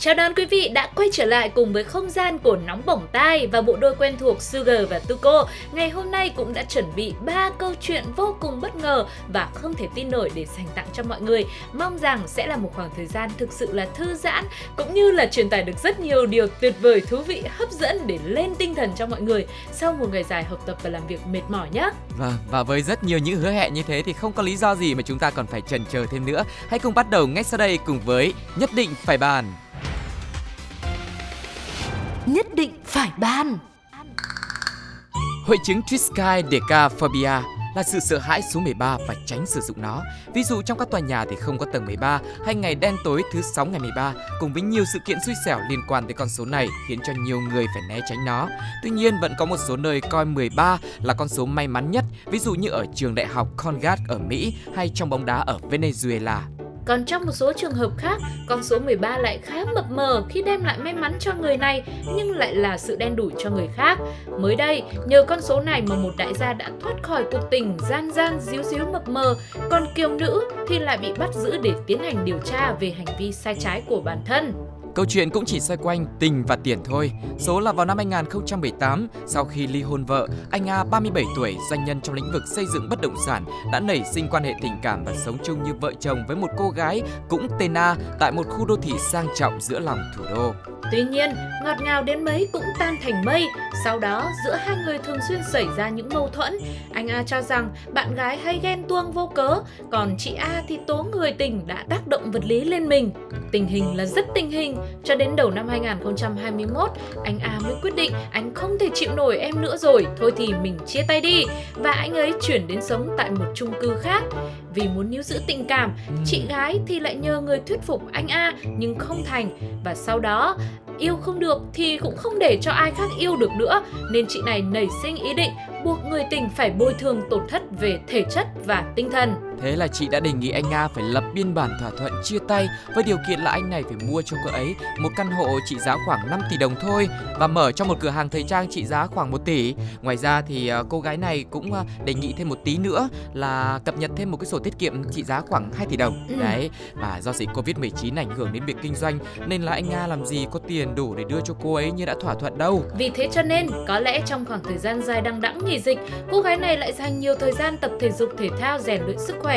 Chào đón quý vị đã quay trở lại cùng với không gian của Nóng Bỏng Tai và bộ đôi quen thuộc Sugar và Tuko. Ngày hôm nay cũng đã chuẩn bị ba câu chuyện vô cùng bất ngờ và không thể tin nổi để dành tặng cho mọi người. Mong rằng sẽ là một khoảng thời gian thực sự là thư giãn cũng như là truyền tải được rất nhiều điều tuyệt vời, thú vị, hấp dẫn để lên tinh thần cho mọi người sau một ngày dài học tập và làm việc mệt mỏi nhé. Vâng, và với rất nhiều những hứa hẹn như thế thì không có lý do gì mà chúng ta còn phải chần chờ thêm nữa. Hãy cùng bắt đầu ngay sau đây cùng với Nhất định phải bàn. Nhất định phải ban Hội chứng triskaidekaphobia là sự sợ hãi số 13 và tránh sử dụng nó. Ví dụ trong các tòa nhà thì không có tầng 13 hay ngày đen tối thứ 6 ngày 13 cùng với nhiều sự kiện xui xẻo liên quan tới con số này khiến cho nhiều người phải né tránh nó. Tuy nhiên vẫn có một số nơi coi 13 là con số may mắn nhất, ví dụ như ở trường đại học Congat ở Mỹ hay trong bóng đá ở Venezuela. Còn trong một số trường hợp khác, con số 13 lại khá mập mờ khi đem lại may mắn cho người này nhưng lại là sự đen đủi cho người khác. Mới đây, nhờ con số này mà một đại gia đã thoát khỏi cuộc tình gian gian díu díu mập mờ, còn kiều nữ thì lại bị bắt giữ để tiến hành điều tra về hành vi sai trái của bản thân. Câu chuyện cũng chỉ xoay quanh tình và tiền thôi. Số là vào năm 2018, sau khi ly hôn vợ, anh A 37 tuổi, doanh nhân trong lĩnh vực xây dựng bất động sản, đã nảy sinh quan hệ tình cảm và sống chung như vợ chồng với một cô gái cũng tên A tại một khu đô thị sang trọng giữa lòng thủ đô. Tuy nhiên, ngọt ngào đến mấy cũng tan thành mây. Sau đó, giữa hai người thường xuyên xảy ra những mâu thuẫn. Anh A cho rằng bạn gái hay ghen tuông vô cớ, còn chị A thì tố người tình đã tác động vật lý lên mình. Tình hình là rất tình hình, cho đến đầu năm 2021, anh A mới quyết định anh không thể chịu nổi em nữa rồi, thôi thì mình chia tay đi. Và anh ấy chuyển đến sống tại một chung cư khác. Vì muốn níu giữ tình cảm, chị gái thì lại nhờ người thuyết phục anh A nhưng không thành. Và sau đó yêu không được thì cũng không để cho ai khác yêu được nữa nên chị này nảy sinh ý định buộc người tình phải bồi thường tổn thất về thể chất và tinh thần. Thế là chị đã đề nghị anh A phải lập biên bản thỏa thuận chia tay với điều kiện là anh này phải mua cho cô ấy một căn hộ trị giá khoảng 5 tỷ đồng thôi và mở cho một cửa hàng thời trang trị giá khoảng 1 tỷ. Ngoài ra thì à, cô gái này cũng à, đề nghị thêm một tí nữa là cập nhật thêm một cái sổ tiết kiệm trị giá khoảng 2 tỷ đồng. Ừ. Đấy, và do dịch Covid-19 ảnh hưởng đến việc kinh doanh nên là anh A làm gì có tiền đủ để đưa cho cô ấy như đã thỏa thuận đâu. Vì thế cho nên, có lẽ trong khoảng thời gian dài đằng đẵng nghỉ dịch, cô gái này lại dành nhiều thời gian tập thể dục thể thao rèn luyện sức khỏe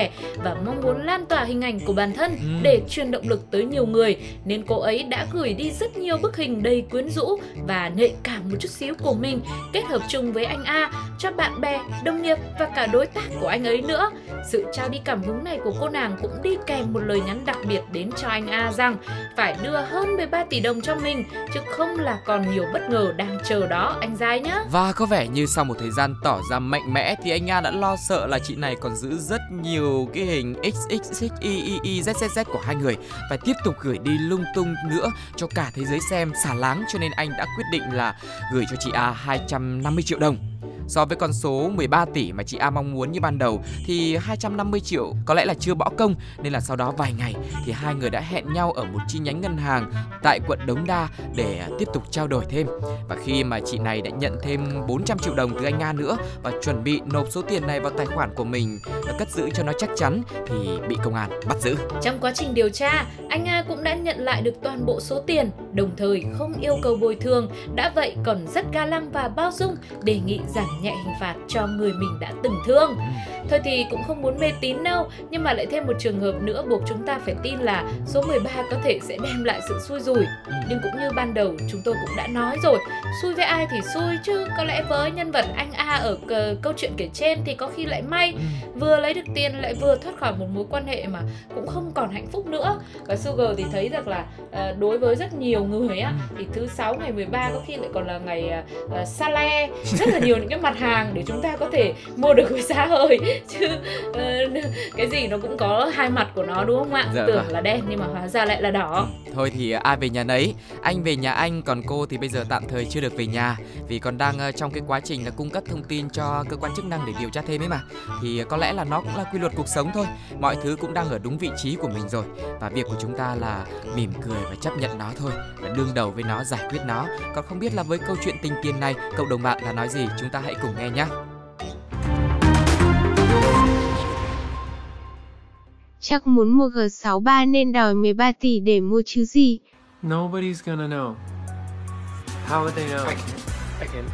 và mong muốn lan tỏa hình ảnh của bản thân Ừ. để truyền động lực tới nhiều người. Nên cô ấy đã gửi đi rất nhiều bức hình đầy quyến rũ và nhạy cảm một chút xíu của mình kết hợp chung với anh A cho bạn bè, đồng nghiệp và cả đối tác của anh ấy nữa. Sự trao đi cảm hứng này của cô nàng cũng đi kèm một lời nhắn đặc biệt đến cho anh A rằng phải đưa hơn 13 tỷ đồng cho mình chứ không là còn nhiều bất ngờ đang chờ đó anh giai nhá. Và có vẻ như sau một thời gian tỏ ra mạnh mẽ thì anh A đã lo sợ là chị này còn giữ rất nhiều cái hình XXXYYYZZZ của hai người và tiếp tục gửi đi lung tung nữa cho cả thế giới xem, xả láng cho nên anh đã quyết định là gửi cho chị A 250 triệu đồng. So với con số 13 tỷ mà chị A mong muốn như ban đầu thì 250 triệu có lẽ là chưa bỏ công nên là sau đó vài ngày thì hai người đã hẹn nhau ở một chi nhánh ngân hàng tại quận Đống Đa để tiếp tục trao đổi thêm. Và khi mà chị này đã nhận thêm 400 triệu đồng từ anh A nữa và chuẩn bị nộp số tiền này vào tài khoản của mình và cất giữ cho nó chắc chắn thì bị công an bắt giữ. Trong quá trình điều tra, anh A cũng đã nhận lại được toàn bộ số tiền, đồng thời không yêu cầu bồi thường, đã vậy còn rất ga lăng và bao dung, đề nghị giảm nhẹ hình phạt cho người mình đã từng thương. Thôi thì cũng không muốn mê tín đâu, nhưng mà lại thêm một trường hợp nữa buộc chúng ta phải tin là số 13 có thể sẽ đem lại sự xui rủi. Nhưng cũng như ban đầu chúng tôi cũng đã nói rồi, xui với ai thì xui chứ có lẽ với nhân vật anh A ở cờ- câu chuyện kể trên thì có khi lại may. Vừa lấy được tiền lại vừa thoát khỏi một mối quan hệ mà cũng không còn hạnh phúc nữa. Và Sugar thì thấy rằng là ờ, đối với rất nhiều người á thì thứ sáu ngày 13 có khi lại còn là ngày uh, sa le rất là nhiều những cái mặt hàng để chúng ta có thể mua được với giá hời chứ ờ, cái gì nó cũng có hai mặt của nó đúng không ạ? Dạ tưởng vâng. là đen nhưng mà hóa ra lại là đỏ. Thôi thì ai về nhà nấy? Anh về nhà anh Còn cô thì bây giờ tạm thời chưa được về nhà. Vì còn đang ờ, trong cái quá trình là cung cấp thông tin cho cơ quan chức năng để điều tra thêm ấy mà. Thì có lẽ là nó cũng là quy luật cuộc sống thôi. Mọi thứ cũng đang ở đúng vị trí của mình rồi. Và việc của chúng ta là mỉm cười và chấp nhận nó thôi. Và đương đầu với nó, giải quyết nó. Còn không biết là với câu chuyện tình tiền này Cậu đồng bạn là nói gì? Chúng ta hãy cùng nghe nhé Chắc muốn mua G63 nên đòi 13 tỷ để mua chứ gì. Nobody's gonna know. How would they know? I can't. I can't.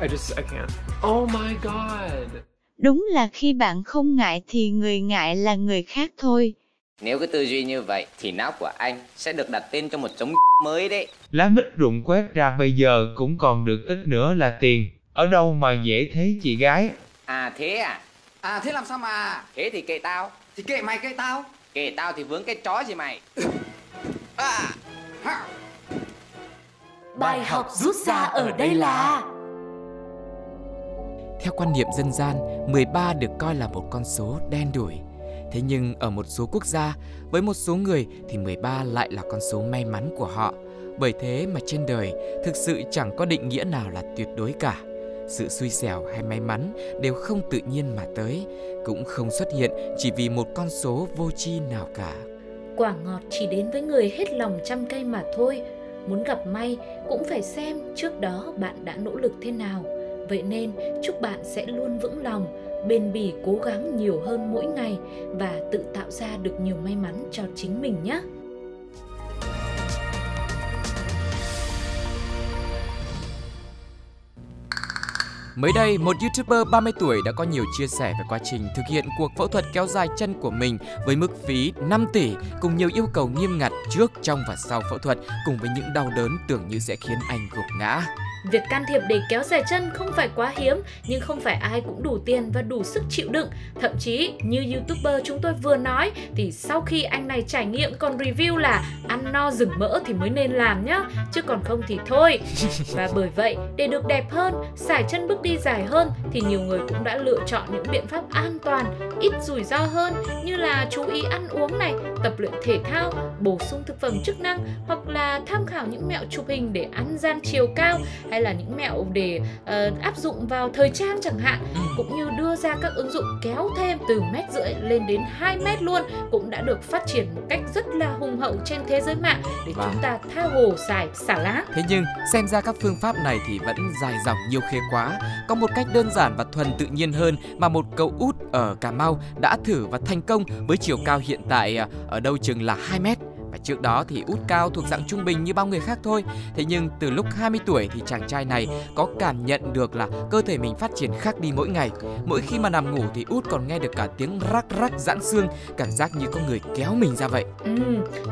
I just, I can't. Oh my god. Đúng là khi bạn không ngại thì người ngại là người khác thôi. Nếu cứ tư duy như vậy thì não của anh sẽ được đặt tên cho một giống mới đấy. Lá mít rụng quét ra bây giờ cũng còn được ít nữa là tiền. Ở đâu mà dễ thế chị gái? À thế à? À thế làm sao mà? Thế thì kệ tao. Thì kệ mày kệ tao. Kệ tao thì vướng cái chó gì mày. À. Ha. Bài học rút ra ở đây là Theo quan niệm dân gian, 13 được coi là một con số đen đủi. Thế nhưng ở một số quốc gia, với một số người thì 13 lại là con số may mắn của họ. Bởi thế mà trên đời thực sự chẳng có định nghĩa nào là tuyệt đối cả. Sự xui xẻo hay may mắn đều không tự nhiên mà tới, cũng không xuất hiện chỉ vì một con số vô tri nào cả. quả ngọt chỉ đến với người hết lòng chăm cây mà thôi muốn gặp may cũng phải xem trước đó bạn đã nỗ lực thế nào vậy nên chúc bạn sẽ luôn vững lòng bền bỉ cố gắng nhiều hơn mỗi ngày và tự tạo ra được nhiều may mắn cho chính mình nhé Mới đây, một YouTuber 30 tuổi đã có nhiều chia sẻ về quá trình thực hiện cuộc phẫu thuật kéo dài chân của mình với mức phí 5 tỷ cùng nhiều yêu cầu nghiêm ngặt trước, trong và sau phẫu thuật cùng với những đau đớn tưởng như sẽ khiến anh gục ngã. Việc can thiệp để kéo dài chân không phải quá hiếm, nhưng không phải ai cũng đủ tiền và đủ sức chịu đựng. Thậm chí như YouTuber chúng tôi vừa nói thì sau khi anh này trải nghiệm còn review là ăn no rừng mỡ thì mới nên làm nhá, chứ còn không thì thôi. Và bởi vậy, để được đẹp hơn, sải chân bước đi dài hơn thì nhiều người cũng đã lựa chọn những biện pháp an toàn, ít rủi ro hơn như là chú ý ăn uống này, tập luyện thể thao, bổ sung thực phẩm chức năng hoặc là tham khảo những mẹo chụp hình để ăn gian chiều cao hay là những mẹo để ờ, áp dụng vào thời trang chẳng hạn cũng như đưa ra các ứng dụng kéo thêm từ mét rưỡi lên đến 2 mét luôn cũng đã được phát triển một cách rất là hùng hậu trên thế giới mạng để Vâng. chúng ta tha hồ xài xả lá Thế nhưng, xem ra các phương pháp này thì vẫn dài dòng nhiều khê quá. Có một cách đơn giản và thuần tự nhiên hơn mà một cậu út ở Cà Mau đã thử và thành công với chiều cao hiện tại à, ở đâu chừng là 2 mét. Trước đó thì út cao thuộc dạng trung bình như bao người khác thôi. Thế nhưng từ lúc 20 tuổi thì chàng trai này có cảm nhận được là cơ thể mình phát triển khác đi mỗi ngày. Mỗi khi mà nằm ngủ thì út còn nghe được cả tiếng rắc rắc giãn xương, cảm giác như có người kéo mình ra vậy. Ừ,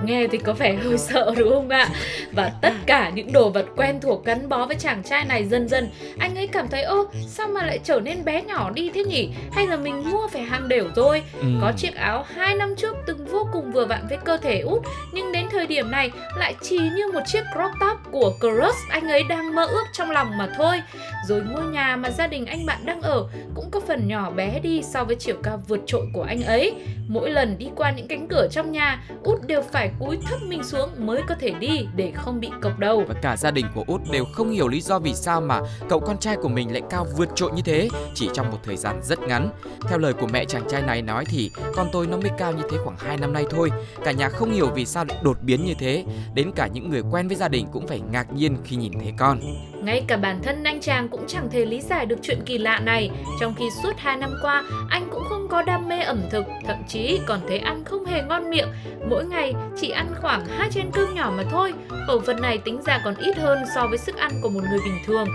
nghe thì có vẻ hơi sợ đúng không ạ? Và tất cả những đồ vật quen thuộc gắn bó với chàng trai này dần dần anh ấy cảm thấy ô sao mà lại trở nên bé nhỏ đi thế nhỉ? Hay là mình mua phải hàng đều rồi? Ừ. Có chiếc áo 2 năm trước từng vô cùng vừa vặn với cơ thể út nhưng thời điểm này lại chỉ như một chiếc crop top của crush anh ấy đang mơ ước trong lòng mà thôi. Rồi ngôi nhà mà gia đình anh bạn đang ở cũng có phần nhỏ bé đi so với chiều cao vượt trội của anh ấy. Mỗi lần đi qua những cánh cửa trong nhà, út đều phải cúi thấp mình xuống mới có thể đi để không bị cộc đầu. và cả gia đình của út đều không hiểu lý do vì sao mà cậu con trai của mình lại cao vượt trội như thế chỉ trong một thời gian rất ngắn. Theo lời của mẹ chàng trai này nói thì con tôi nó mới cao như thế khoảng 2 năm nay thôi. Cả nhà không hiểu vì sao đột đột biến như thế. Đến cả những người quen với gia đình cũng phải ngạc nhiên khi nhìn thấy con. Ngay cả bản thân anh chàng cũng chẳng thể lý giải được chuyện kỳ lạ này Trong khi suốt 2 năm qua, anh cũng không có đam mê ẩm thực, Thậm chí còn thấy ăn không hề ngon miệng Mỗi ngày chỉ ăn khoảng hai chén cơm nhỏ mà thôi Khẩu phần này tính ra còn ít hơn so với sức ăn của một người bình thường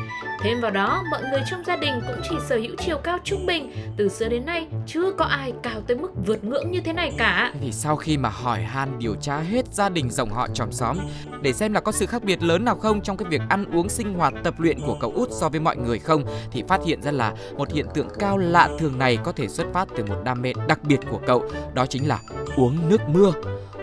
Thêm vào đó, mọi người trong gia đình cũng chỉ sở hữu chiều cao trung bình. Từ xưa đến nay, chưa có ai cao tới mức vượt ngưỡng như thế này cả. Thế thì sau khi mà hỏi han điều tra hết gia đình dòng họ chòm xóm, để xem là có sự khác biệt lớn nào không trong cái việc ăn uống sinh hoạt tập luyện của cậu út so với mọi người không, thì phát hiện ra là một hiện tượng cao lạ thường này có thể xuất phát từ một đam mê đặc biệt của cậu, đó chính là uống nước mưa.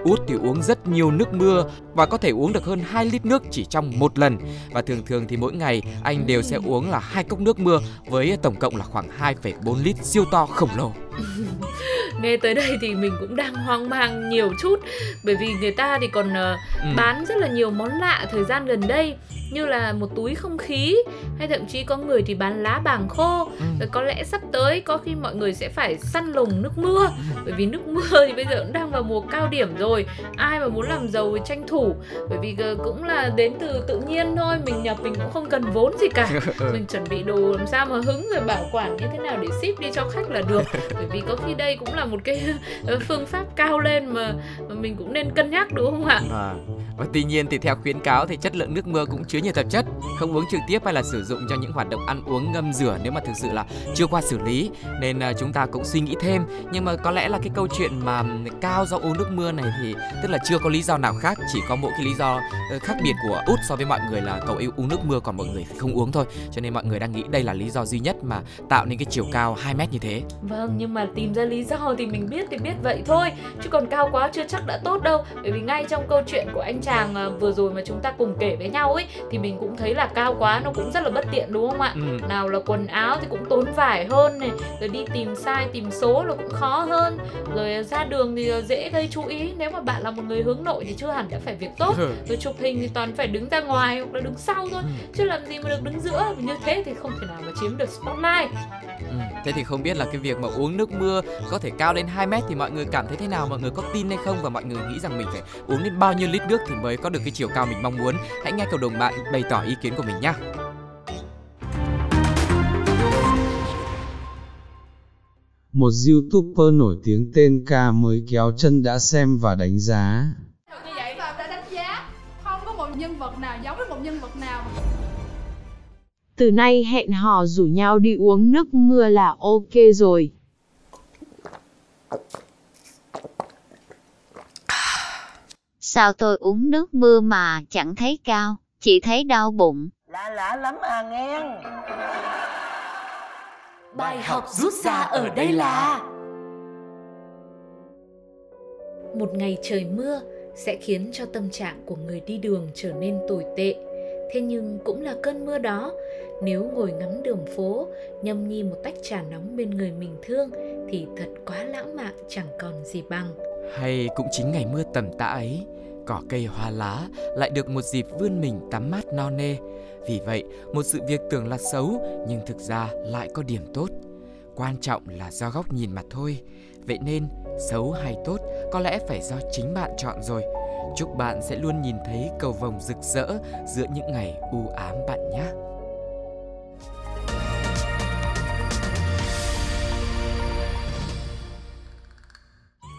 Út thì uống rất nhiều nước mưa và có thể uống được hơn 2 lít nước chỉ trong một lần. Và thường thường thì mỗi ngày anh đều sẽ uống là hai cốc nước mưa với tổng cộng là khoảng 2,4 lít siêu to khổng lồ. Nghe tới đây thì mình cũng đang hoang mang nhiều chút. Bởi vì người ta thì còn uh, ừ. bán rất là nhiều món lạ thời gian gần đây như là một túi không khí hay thậm chí có người thì bán lá bàng khô. Ừ. có lẽ sắp tới có khi mọi người sẽ phải săn lùng nước mưa. Bởi vì nước mưa thì bây giờ cũng đang vào mùa cao điểm rồi. Ai mà muốn làm giàu thì tranh thủ? Bởi vì cũng là đến từ tự nhiên thôi mình nhập mình cũng không cần vốn gì cả. Ừ. mình chuẩn bị đồ làm sao mà hứng rồi bảo quản như thế nào để ship đi cho khách là được bởi vì có khi đây cũng là một cái phương pháp cao lên mà, mà mình cũng nên cân nhắc đúng không ạ? À, và tuy nhiên thì theo khuyến cáo thì chất lượng nước mưa cũng chứa nhiều tạp chất không uống trực tiếp hay là sử dụng cho những hoạt động ăn uống ngâm rửa nếu mà thực sự là chưa qua xử lý. Nên uh, chúng ta cũng suy nghĩ thêm. Nhưng mà có lẽ là cái câu chuyện mà cao do uống nước mưa này thì tức là chưa có lý do nào khác chỉ có mỗi cái lý do uh, khác biệt của út so với mọi người là cậu ấy uống nước mưa còn mọi người không uống thôi. Cho nên mọi người đang nghĩ đây là lý do duy nhất mà tạo nên cái chiều cao 2 mét như thế. Vâng nhưng mà tìm ra lý do thì mình biết thì biết vậy thôi. Chứ còn cao quá chưa chắc đã tốt đâu. Bởi vì ngay trong câu chuyện của anh chàng uh, vừa rồi mà chúng ta cùng kể với nhau ấy thì mình cũng thấy là cao quá nó cũng rất là bất tiện đúng không ạ? Ừ. nào là quần áo thì cũng tốn vải hơn này rồi đi tìm sai tìm số là cũng khó hơn. Rồi ra đường thì dễ gây chú ý. Nếu mà bạn là một người hướng nội thì chưa hẳn đã phải việc tốt. Ừ. rồi chụp hình thì toàn phải đứng ra ngoài hoặc là đứng sau thôi. Ừ. chứ làm gì mà được đứng giữa. Như thế thì không thể nào mà chiếm được spotlight. Ừ. thế thì không biết là cái việc mà uống nước mưa có thể cao lên 2 mét thì mọi người cảm thấy thế nào mọi người có tin hay không và mọi người nghĩ rằng mình phải uống đến bao nhiêu lít nước thì mới có được cái chiều cao mình mong muốn hãy nghe cầu đồng bạn bày tỏ ý kiến của mình nhé một youtuber nổi tiếng tên Ca mới kéo chân đã xem và đánh giá. Như vậy mà đã đánh giá, không có một nhân vật nào giống với một nhân vật nào. Từ nay hẹn hò rủ nhau đi uống nước mưa là ok rồi. Sao tôi uống nước mưa mà chẳng thấy cao, chỉ thấy đau bụng. Lạ lạ lắm à nghe. Bài học rút ra ở đây là Một ngày trời mưa sẽ khiến cho tâm trạng của người đi đường trở nên tồi tệ. Thế nhưng cũng là cơn mưa đó, nếu ngồi ngắm đường phố, nhâm nhi một tách trà nóng bên người mình thương thì thật quá lãng mạn chẳng còn gì bằng. Hay cũng chính ngày mưa tầm tã ấy, cỏ cây hoa lá lại được một dịp vươn mình tắm mát no nê. Vì vậy, một sự việc tưởng là xấu nhưng thực ra lại có điểm tốt. Quan trọng là do góc nhìn mà thôi. Vậy nên, xấu hay tốt có lẽ phải do chính bạn chọn rồi. Chúc bạn sẽ luôn nhìn thấy cầu vồng rực rỡ giữa những ngày u ám bạn nhé.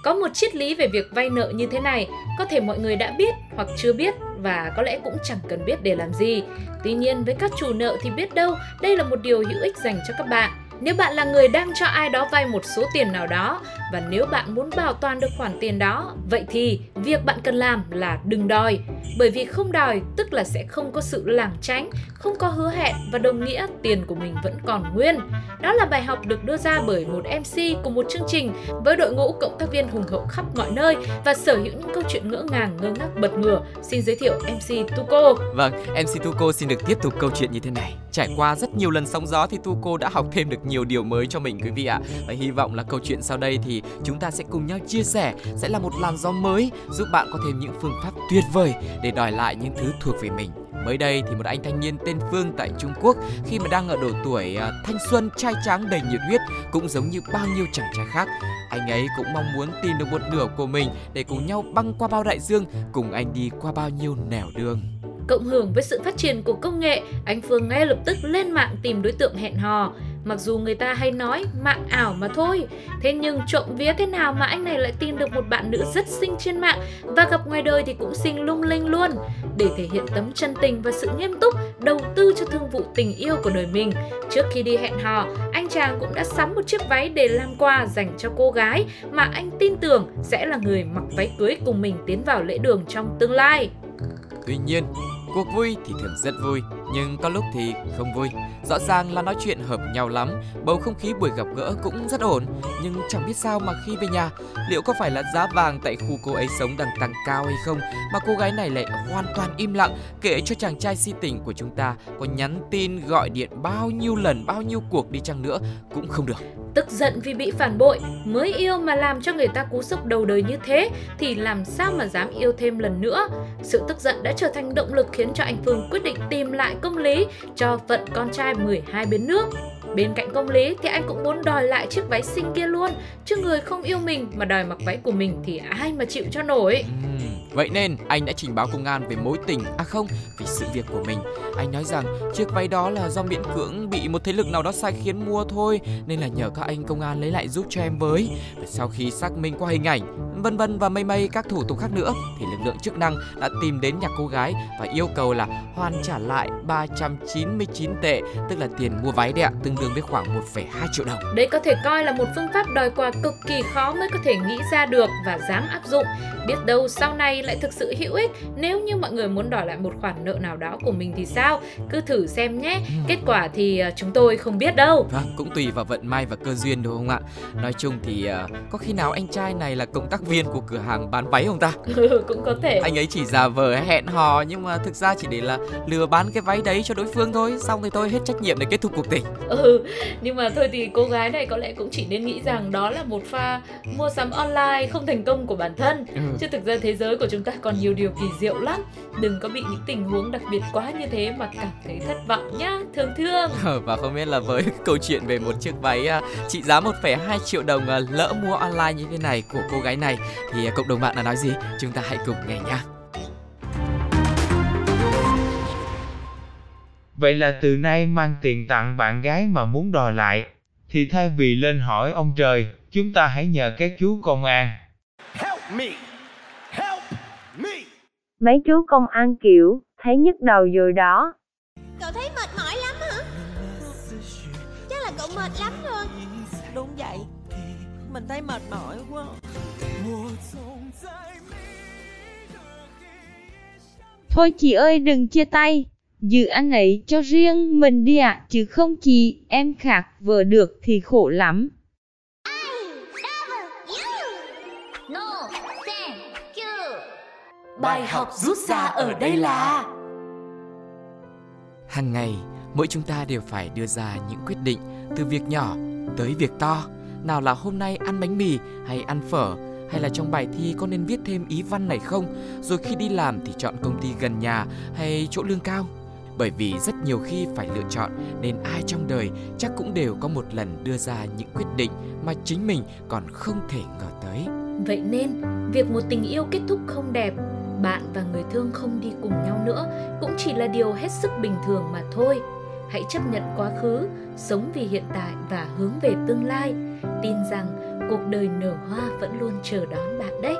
Có một triết lý về việc vay nợ như thế này, có thể mọi người đã biết hoặc chưa biết và có lẽ cũng chẳng cần biết để làm gì. Tuy nhiên với các chủ nợ thì biết đâu đây là một điều hữu ích dành cho các bạn. Nếu bạn là người đang cho ai đó vay một số tiền nào đó và nếu bạn muốn bảo toàn được khoản tiền đó, vậy thì việc bạn cần làm là đừng đòi. Bởi vì không đòi tức là sẽ không có sự lảng tránh, không có hứa hẹn và đồng nghĩa tiền của mình vẫn còn nguyên. Đó là bài học được đưa ra bởi một MC của một chương trình với đội ngũ cộng tác viên hùng hậu khắp mọi nơi và sở hữu những câu chuyện ngỡ ngàng ngơ ngác bật ngửa. Xin giới thiệu MC Tuko. Vâng, MC Tuko xin được tiếp tục câu chuyện như thế này. Trải qua rất nhiều lần sóng gió thì Tuko đã học thêm được nhiều nhiều điều mới cho mình quý vị ạ. Và hy vọng là câu chuyện sau đây thì chúng ta sẽ cùng nhau chia sẻ sẽ là một làn gió mới giúp bạn có thêm những phương pháp tuyệt vời để đòi lại những thứ thuộc về mình. Mới đây thì một anh thanh niên tên Phương tại Trung Quốc khi mà đang ở độ tuổi à, thanh xuân trai tráng đầy nhiệt huyết cũng giống như bao nhiêu chàng trai khác. Anh ấy cũng mong muốn tìm được một nửa của mình để cùng nhau băng qua bao đại dương, cùng anh đi qua bao nhiêu nẻo đường. Cộng hưởng với sự phát triển của công nghệ, anh Phương ngay lập tức lên mạng tìm đối tượng hẹn hò. Mặc dù người ta hay nói mạng ảo mà thôi Thế nhưng trộm vía thế nào mà anh này lại tìm được một bạn nữ rất xinh trên mạng Và gặp ngoài đời thì cũng xinh lung linh luôn Để thể hiện tấm chân tình và sự nghiêm túc Đầu tư cho thương vụ tình yêu của đời mình. Trước khi đi hẹn hò Anh chàng cũng đã sắm một chiếc váy để làm quà dành cho cô gái Mà anh tin tưởng sẽ là người mặc váy cưới cùng mình tiến vào lễ đường trong tương lai. Tuy nhiên, cuộc vui thì thường rất vui. Nhưng có lúc thì không vui. Rõ ràng là nói chuyện hợp nhau lắm, Bầu không khí buổi gặp gỡ cũng rất ổn. Nhưng chẳng biết sao mà khi về nhà, Liệu có phải là giá vàng tại khu cô ấy sống đang tăng cao hay không Mà cô gái này lại hoàn toàn im lặng, Kể cho chàng trai si tình của chúng ta Có nhắn tin, gọi điện bao nhiêu lần, Bao nhiêu cuộc đi chăng nữa Cũng không được. Tức giận vì bị phản bội, mới yêu mà làm cho người ta cú sốc đầu đời như thế thì làm sao mà dám yêu thêm lần nữa. Sự tức giận đã trở thành động lực khiến cho anh Phương quyết định tìm lại công lý cho phận con trai 12 bến nước. Bên cạnh công lý thì anh cũng muốn đòi lại chiếc váy xinh kia luôn, chứ người không yêu mình mà đòi mặc váy của mình thì ai mà chịu cho nổi. Vậy nên anh đã trình báo công an về mối tình À không, vì sự việc của mình. Anh nói rằng chiếc váy đó là do miễn cưỡng bị một thế lực nào đó sai khiến mua thôi Nên là nhờ các anh công an lấy lại giúp cho em với. Và Sau khi xác minh qua hình ảnh vân vân và mây mây các thủ tục khác nữa Thì lực lượng chức năng đã tìm đến nhà cô gái Và yêu cầu là hoàn trả lại 399 tệ Tức là tiền mua váy đấy ạ Tương đương với khoảng 1,2 triệu đồng. Đây có thể coi là một phương pháp đòi quà cực kỳ khó mới có thể nghĩ ra được và dám áp dụng. Biết đâu sau này lại thực sự hữu ích nếu như mọi người muốn đòi lại một khoản nợ nào đó của mình thì sao? Cứ thử xem nhé. Kết quả thì ờ, chúng tôi không biết đâu. Vâng, cũng tùy vào vận may và cơ duyên đúng không ạ? Nói chung thì uh, có khi nào anh trai này là cộng tác viên của cửa hàng bán váy không ta? Ừ, cũng có thể. Anh ấy chỉ giả vờ hẹn hò nhưng mà thực ra chỉ để là lừa bán cái váy đấy cho đối phương thôi. Xong thì tôi hết trách nhiệm để kết thúc cuộc tình. Ừ, nhưng mà thôi thì cô gái này có lẽ cũng chỉ nên nghĩ rằng đó là một pha mua sắm online không thành công của bản thân. Ừ. Chứ thực ra thế giới của chúng ta còn nhiều điều kỳ diệu lắm đừng có bị những tình huống đặc biệt quá như thế mà cảm thấy thất vọng nhá thương thương ờ, và không biết là với câu chuyện về một chiếc váy à, trị giá 1,2 triệu đồng à, lỡ mua online như thế này của cô gái này thì cộng đồng bạn đã nói gì chúng ta hãy cùng nghe nhá Vậy là từ nay mang tiền tặng bạn gái mà muốn đòi lại, thì thay vì lên hỏi ông trời, chúng ta hãy nhờ các chú công an. Help me! Mấy chú công an kiểu, thấy nhức đầu rồi đó. Cậu thấy mệt mỏi lắm hả? Chắc là cậu mệt lắm rồi. Đúng vậy, mình thấy mệt mỏi quá. Thôi chị ơi đừng chia tay, giữ anh ấy cho riêng mình đi ạ, à, chứ không chị, em khạc vừa được thì khổ lắm. Bài học rút ra ở đây là Hàng ngày, mỗi chúng ta đều phải đưa ra những quyết định từ việc nhỏ tới việc to. Nào là hôm nay ăn bánh mì hay ăn phở hay là trong bài thi có nên viết thêm ý văn này không? Rồi khi đi làm thì chọn công ty gần nhà hay chỗ lương cao? Bởi vì rất nhiều khi phải lựa chọn nên ai trong đời chắc cũng đều có một lần đưa ra những quyết định mà chính mình còn không thể ngờ tới. Vậy nên, việc một tình yêu kết thúc không đẹp bạn và người thương không đi cùng nhau nữa cũng chỉ là điều hết sức bình thường mà thôi. Hãy chấp nhận quá khứ, sống vì hiện tại và hướng về tương lai. Tin rằng cuộc đời nở hoa vẫn luôn chờ đón bạn đấy.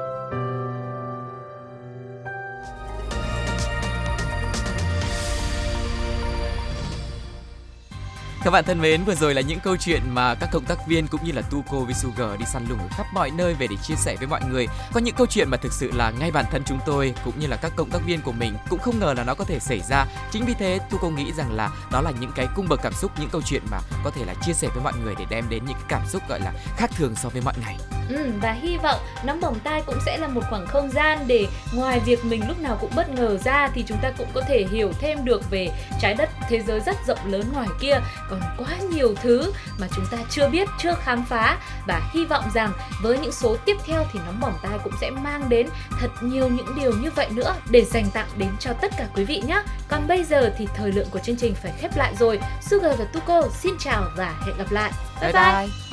Các bạn thân mến, vừa rồi là những câu chuyện mà các cộng tác viên cũng như là Tuko với Sugar đi săn lùng ở khắp mọi nơi về để chia sẻ với mọi người. Có những câu chuyện mà thực sự là ngay bản thân chúng tôi cũng như là các cộng tác viên của mình cũng không ngờ là nó có thể xảy ra. Chính vì thế Tuko nghĩ rằng là đó là những cái cung bậc cảm xúc, những câu chuyện mà có thể là chia sẻ với mọi người để đem đến những cái cảm xúc gọi là khác thường so với mọi ngày. Ừ, và hy vọng nóng bỏng tai cũng sẽ là một khoảng không gian để ngoài việc mình lúc nào cũng bất ngờ ra thì chúng ta cũng có thể hiểu thêm được về trái đất thế giới rất rộng lớn ngoài kia. Còn quá nhiều thứ mà chúng ta chưa biết chưa khám phá. Và hy vọng rằng với những số tiếp theo thì nóng bỏng tai cũng sẽ mang đến thật nhiều những điều như vậy nữa để dành tặng đến cho tất cả quý vị nhé. Còn bây giờ thì thời lượng của chương trình phải khép lại rồi. Sugar và Tuko xin chào và hẹn gặp lại. Bye bye, bye. bye.